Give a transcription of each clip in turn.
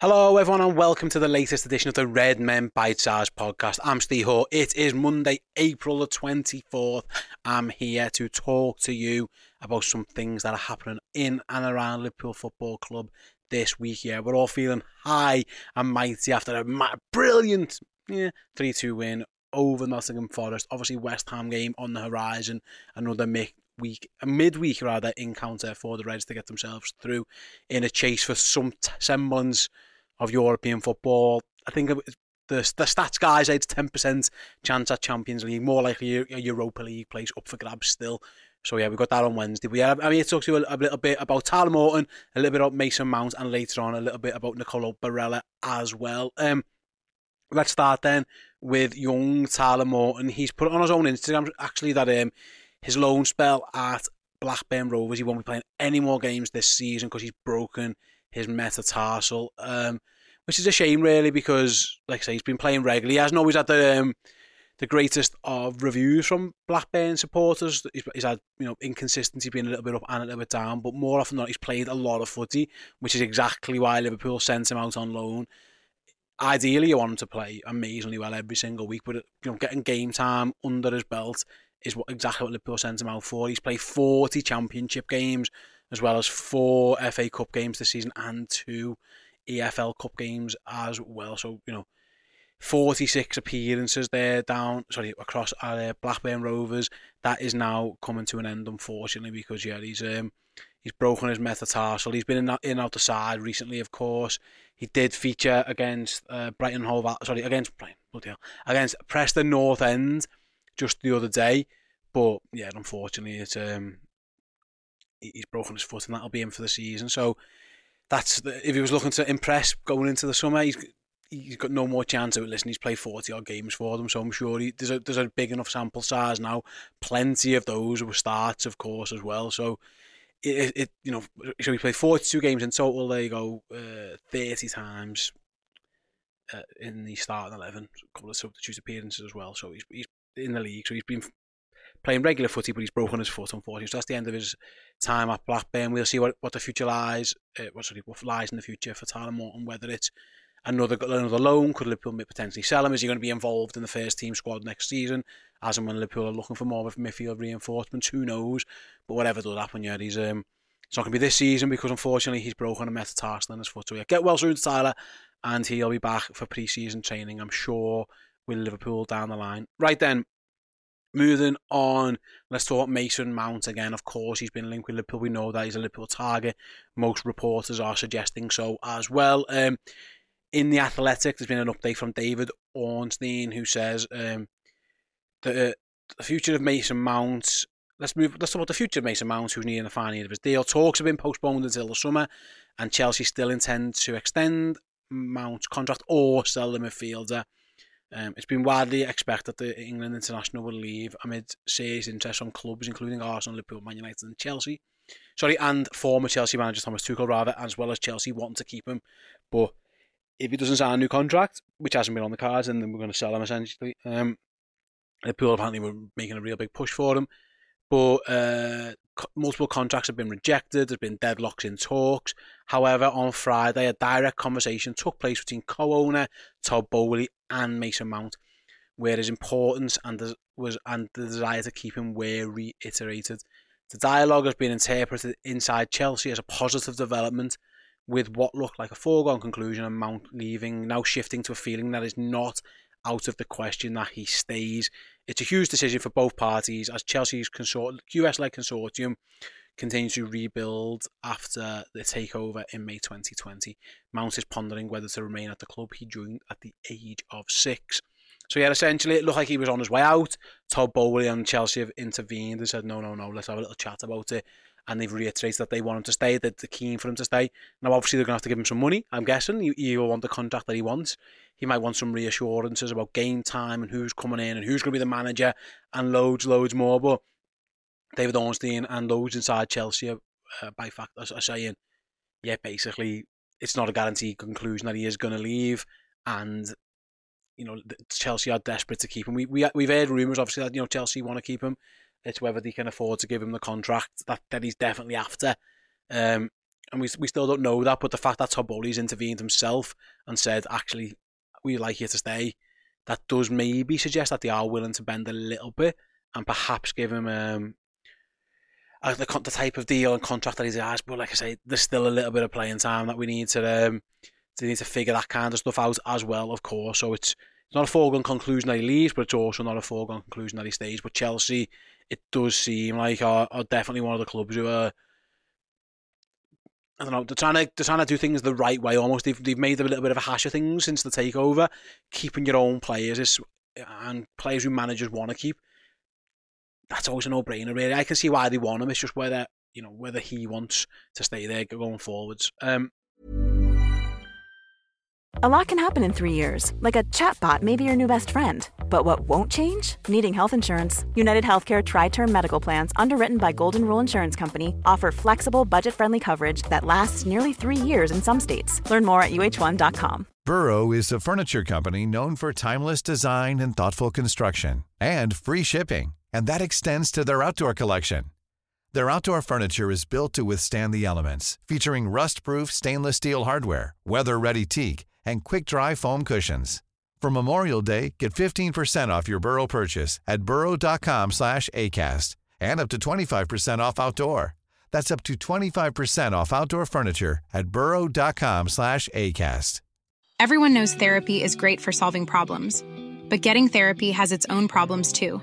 Hello, everyone, and welcome to the latest edition of the Red Men Bite Size podcast. I'm Steve Hoare. It is Monday, April the 24th. I'm here to talk to you about some things that are happening in and around Liverpool Football Club this week. Yeah, we're all feeling high and mighty after a brilliant 3 yeah, 2 win over Nottingham Forest. Obviously, West Ham game on the horizon. Another mid week, a midweek rather, encounter for the Reds to get themselves through in a chase for some t- semblance of European football. I think the the stats guys ten percent chance at Champions League, more likely a Europa League place up for grabs still. So yeah, we got that on Wednesday. We have, I mean, it talks to you a, a, little bit about Tyler Morton, a little bit about Mason Mount, and later on a little bit about Nicolo Barella as well. Um, let's start then with young Tyler Morton. He's put on his own Instagram actually that um his loan spell at Blackburn Rovers, he won't be playing any more games this season because he's broken his metatarsal, um, which is a shame really because, like I say, he's been playing regularly. He hasn't always had the um, the greatest of reviews from Blackburn supporters. He's, he's had you know inconsistency, being a little bit up and a little bit down, but more often than not, he's played a lot of footy, which is exactly why Liverpool sent him out on loan. Ideally, you want him to play amazingly well every single week, but you know, getting game time under his belt is what exactly what Liverpool sent him out for. He's played 40 championship games as well as four FA Cup games this season and two EFL Cup games as well. So, you know, 46 appearances there down, sorry, across uh, Blackburn Rovers. That is now coming to an end, unfortunately, because, yeah, he's um, he's broken his metatarsal. He's been in, in out the side recently, of course. He did feature against uh, Brighton Hove, sorry, against Brighton, bloody hell, against Preston North End just the other day. But yeah, unfortunately, it's um, he's broken his foot and that'll be him for the season. So that's the, if he was looking to impress going into the summer, he's he's got no more chance of it. Listen, he's played forty odd games for them, so I'm sure he, there's a there's a big enough sample size now. Plenty of those were starts, of course, as well. So it, it you know so he played forty two games in total. There you go, uh, thirty times. Uh, in the starting eleven, a couple of substitute appearances as well. So he's he's in the league, so he's been playing regular footy, but he's broken his foot, unfortunately. So that's the end of his time at Blackburn. We'll see what, what the future lies, uh, what, sorry, what lies in the future for Tyler Morton, whether it's another another loan, could Liverpool potentially sell him? Is he going to be involved in the first team squad next season? As and when Liverpool are looking for more of midfield reinforcements, who knows? But whatever does happen, yeah, he's um, it's not going to be this season because unfortunately he's broken a metatarsal in his foot. So yeah, get well soon, Tyler, and he'll be back for pre-season training, I'm sure, with Liverpool down the line. Right then, Moving on, let's talk Mason Mount again. Of course, he's been linked with Liverpool. We know that he's a Liverpool target. Most reporters are suggesting so as well. Um, in the Athletic, there's been an update from David Ornstein who says um, the, the future of Mason Mount. Let's move. Let's talk about the future of Mason Mount, who's near the final year of his deal. Talks have been postponed until the summer, and Chelsea still intend to extend Mount's contract or sell the midfielder. Um, it's been widely expected that the England international will leave amid serious interest from clubs including Arsenal, Liverpool, Man United and Chelsea. Sorry, and former Chelsea manager Thomas Tuchel rather, as well as Chelsea wanting to keep him. But if he doesn't sign a new contract, which hasn't been on the cards, then we're going to sell him essentially. Um, Liverpool apparently were making a real big push for him. But uh, multiple contracts have been rejected. There's been deadlocks in talks. However, on Friday, a direct conversation took place between co-owner Todd Boehly and Mason Mount, where his importance and the, was and the desire to keep him were reiterated. The dialogue has been interpreted inside Chelsea as a positive development, with what looked like a foregone conclusion and Mount leaving now shifting to a feeling that is not out of the question that he stays. It's a huge decision for both parties as Chelsea's consort- US-led consortium continue to rebuild after the takeover in May 2020. Mount is pondering whether to remain at the club he joined at the age of six. So yeah, essentially it looked like he was on his way out. Todd Boehly and Chelsea have intervened and said, no, no, no, let's have a little chat about it. And they've reiterated that they want him to stay, that they're keen for him to stay. Now, obviously, they're going to have to give him some money, I'm guessing. He will want the contract that he wants. He might want some reassurances about game time and who's coming in and who's going to be the manager and loads, loads more. But David Ornstein and loads inside Chelsea, uh, by fact, are, are saying, yeah, basically, it's not a guaranteed conclusion that he is going to leave. And you know, Chelsea are desperate to keep him. We, we, we've heard rumours, obviously, that, you know, Chelsea want to keep him. It's whether they can afford to give him the contract that, that he's definitely after. Um, and we, we still don't know that, but the fact that Todd intervened himself and said, actually, we'd like you to stay, that does maybe suggest that they are willing to bend a little bit and perhaps give him um, a, the, the type of deal and contract that he's asked. But like I say, there's still a little bit of playing time that we need to um, they need to figure that kind of stuff out as well, of course. So it's, it's not a foregone conclusion that he leaves, but it's also not a foregone conclusion that he stays. But Chelsea, it does seem like are, are definitely one of the clubs who are. I don't know. They're trying to they're trying to do things the right way. Almost they've they've made a little bit of a hash of things since the takeover. Keeping your own players is, and players who managers want to keep. That's always a no brainer. Really, I can see why they want him. It's just whether you know whether he wants to stay there going forwards. Um, a lot can happen in three years, like a chatbot may be your new best friend. But what won't change? Needing health insurance. United Healthcare Tri Term Medical Plans, underwritten by Golden Rule Insurance Company, offer flexible, budget friendly coverage that lasts nearly three years in some states. Learn more at uh1.com. Burrow is a furniture company known for timeless design and thoughtful construction, and free shipping, and that extends to their outdoor collection. Their outdoor furniture is built to withstand the elements, featuring rust proof stainless steel hardware, weather ready teak and quick-dry foam cushions. For Memorial Day, get 15% off your Burrow purchase at burrow.com slash ACAST and up to 25% off outdoor. That's up to 25% off outdoor furniture at burrow.com slash ACAST. Everyone knows therapy is great for solving problems, but getting therapy has its own problems too,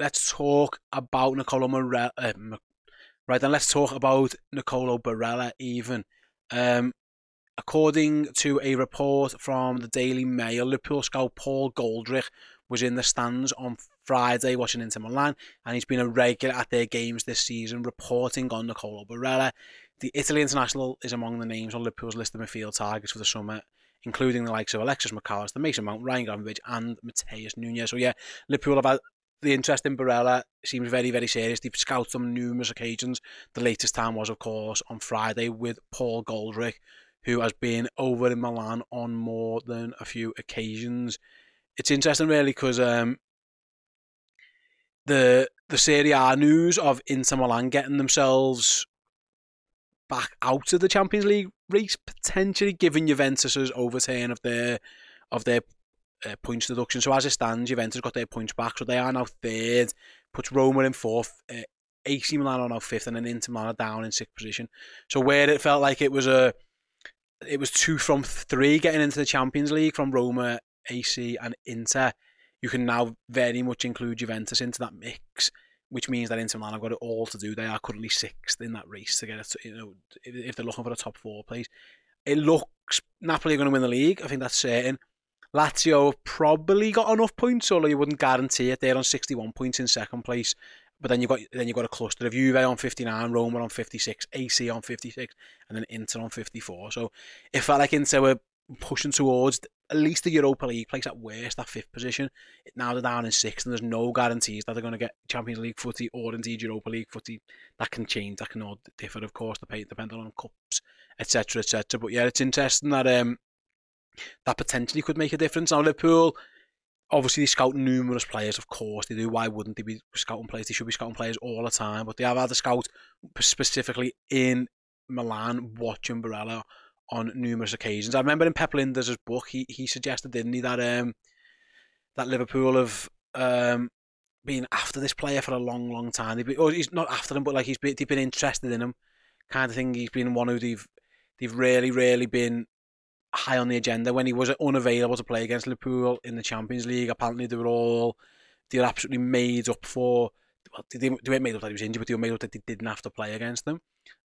let's talk about Nicolo Morella. Uh, right then, let's talk about Nicolo Barella even. Um, According to a report from the Daily Mail, Liverpool scout Paul Goldrich was in the stands on Friday watching Inter Milan, and he's been a regular at their games this season, reporting on Nicolo Barella. The Italy international is among the names on Liverpool's list of midfield targets for the summer, including the likes of Alexis McAllister, Mason Mount, Ryan Gravenberch, and Matheus Nunes. So yeah, Liverpool have had the interest in Barella seems very, very serious. They've scouted on numerous occasions. The latest time was, of course, on Friday with Paul Goldrick, who has been over in Milan on more than a few occasions. It's interesting, really, because um, the the Serie A news of Inter Milan getting themselves back out of the Champions League race, potentially giving Juventus's overturn of their of their uh, points deduction. So as it stands, Juventus got their points back, so they are now third. Puts Roma in fourth. Uh, AC Milan are now fifth, and then Inter Milan down in sixth position. So where it felt like it was a it was two from three getting into the Champions League from Roma, AC, and Inter. You can now very much include Juventus into that mix, which means that Inter Milan have got it all to do. They are currently sixth in that race to get. You know, if they're looking for a top four place, it looks Napoli are going to win the league. I think that's certain. Lazio have probably got enough points, although you wouldn't guarantee it. They're on 61 points in second place. But then you've got then you've got a cluster of Juve on 59, Roma on 56, AC on 56, and then Inter on 54. So it felt like Inter were pushing towards at least the Europa League place at worst, that fifth position. Now they're down in sixth, and there's no guarantees that they're going to get Champions League footy or indeed Europa League footy. That can change, that can all differ, of course, depending on cups, etc., etc. But yeah, it's interesting that um that potentially could make a difference. Now Liverpool obviously they scout numerous players, of course they do. Why wouldn't they be scouting players? They should be scouting players all the time. But they have had a scout specifically in Milan watching Barella on numerous occasions. I remember in Pep Lijnders' book, he he suggested, didn't he, that um that Liverpool have um been after this player for a long, long time. They've been, or he's not after him, but like he's been, they've been interested in him, kind of thing. He's been one who they've they've really, really been high on the agenda when he was unavailable to play against Liverpool in the Champions League. Apparently, they were all they were absolutely made up for. Well, they, they weren't made up that he was injured, but they were made up that they didn't have to play against them.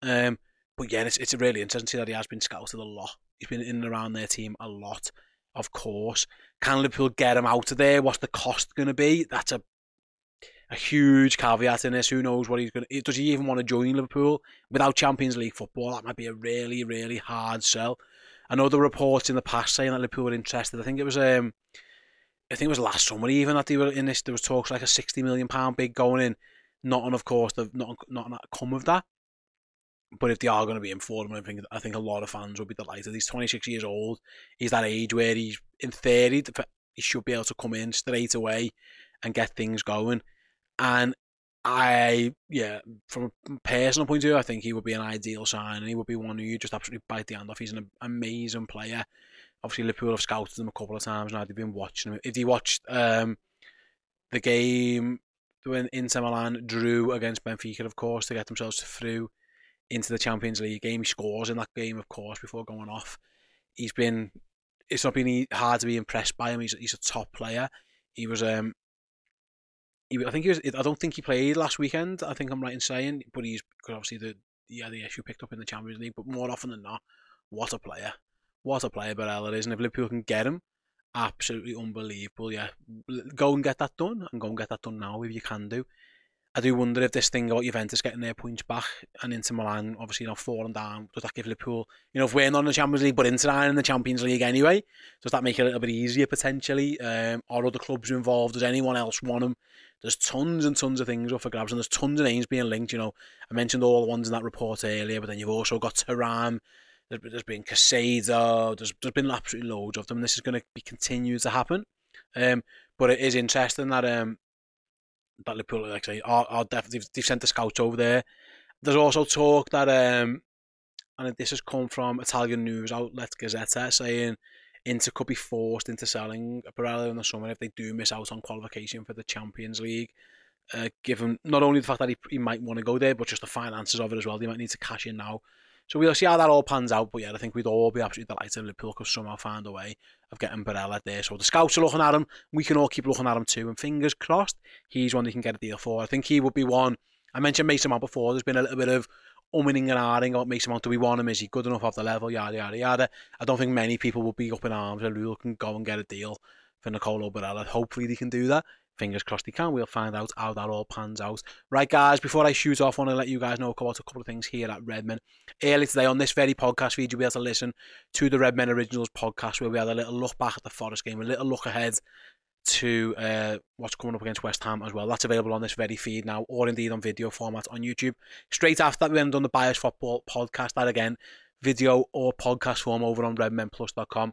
Um, but yeah, it's it's really interesting that he has been scouted a lot. He's been in and around their team a lot, of course. Can Liverpool get him out of there? What's the cost going to be? That's a a huge caveat in this. Who knows what he's going to... Does he even want to join Liverpool? Without Champions League football, that might be a really, really hard sell. I know the reports in the past saying that Liverpool were interested. I think it was... um I think it was last summer even that they were in this. There was talks like a sixty million pound bid going in. Not on, of course, the not not not come of that. But if they are going to be in informed, I think I think a lot of fans will be delighted. He's 26 years old. He's that age where he's in theory he should be able to come in straight away and get things going. And I, yeah, from a personal point of view, I think he would be an ideal sign, and he would be one who you just absolutely bite the hand off. He's an amazing player. Obviously, Liverpool have scouted him a couple of times now. They've been watching him. If you watched um, the game when Inter Milan drew against Benfica, of course, to get themselves through into the Champions League game, he scores in that game, of course, before going off. He's been. It's not been hard to be impressed by him. He's he's a top player. He was um he, I think he was. I don't think he played last weekend. I think I'm right in saying, but he's because obviously the yeah the issue picked up in the Champions League. But more often than not, what a player! What a player Barella is, and if Liverpool can get him, absolutely unbelievable. Yeah, go and get that done, and go and get that done now if you can do. I do wonder if this thing about Juventus getting their points back and Inter Milan, obviously, you know, falling down, does that give Liverpool, you know, if we're not in the Champions League, but Inter are in the Champions League anyway, does that make it a little bit easier potentially? Um, are other clubs involved? Does anyone else want them? There's tons and tons of things up for grabs, and there's tons of names being linked. You know, I mentioned all the ones in that report earlier, but then you've also got Thuram, there's, there's been Caicedo, there's, there's been absolutely loads of them. This is going to be continue to happen. Um, but it is interesting that um, that Liverpool, like I say, are, are definitely they've sent the scouts over there. There's also talk that, um, and this has come from Italian news outlet Gazzetta, saying Inter could be forced into selling Barella in the summer if they do miss out on qualification for the Champions League. Uh, given not only the fact that he, he might want to go there, but just the finances of it as well. They might need to cash in now. So we'll see how that all pans out. But yeah, I think we'd all be absolutely delighted if Liverpool could somehow find a way of getting Barella there. So the scouts are looking at him. We can all keep looking at him too. And fingers crossed, he's one they can get a deal for. I think he would be one. I mentioned Mason Mount before. There's been a little bit of umming and ahhing about Mason Mount. Do we want him? Is he good enough off the level? Yada, yada, yada. I don't think many people will be up in arms and Liverpool can go and get a deal for Nicolo Barella. Hopefully they can do that fingers crossed he can. We'll find out how that all pans out. Right, guys, before I shoot off, I want to let you guys know about a couple of things here at Redmen. Early today on this very podcast feed, you'll be able to listen to the Redmen Originals podcast where we had a little look back at the Forest game, a little look ahead to uh, what's coming up against West Ham as well. That's available on this very feed now, or indeed on video format on YouTube. Straight after that, we end on the Bias Football podcast. That again, video or podcast form over on redmenplus.com.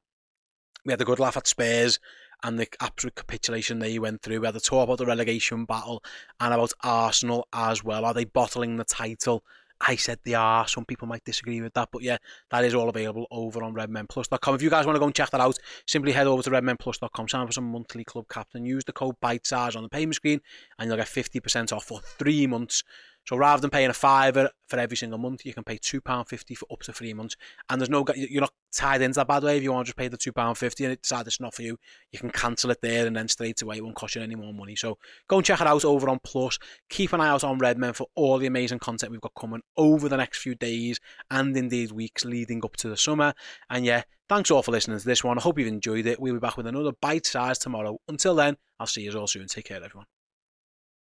We had a good laugh at Spurs and the absolute capitulation they went through. We had a talk about the relegation battle and about Arsenal as well. Are they bottling the title? I said they are. Some people might disagree with that, but yeah, that is all available over on redmenplus.com. If you guys want to go and check that out, simply head over to redmenplus.com, sign up for some monthly club captain, use the code BITESIZE on the payment screen, and you'll get 50% off for three months so rather than paying a fiver for every single month, you can pay £2.50 for up to three months. And there's no, you're not tied into that bad way. If you want to just pay the £2.50 and decide it's not for you, you can cancel it there and then straight away it won't cost you any more money. So go and check it out over on Plus. Keep an eye out on Redmen for all the amazing content we've got coming over the next few days and indeed weeks leading up to the summer. And yeah, thanks all for listening to this one. I hope you've enjoyed it. We'll be back with another bite size tomorrow. Until then, I'll see you all soon. Take care, everyone.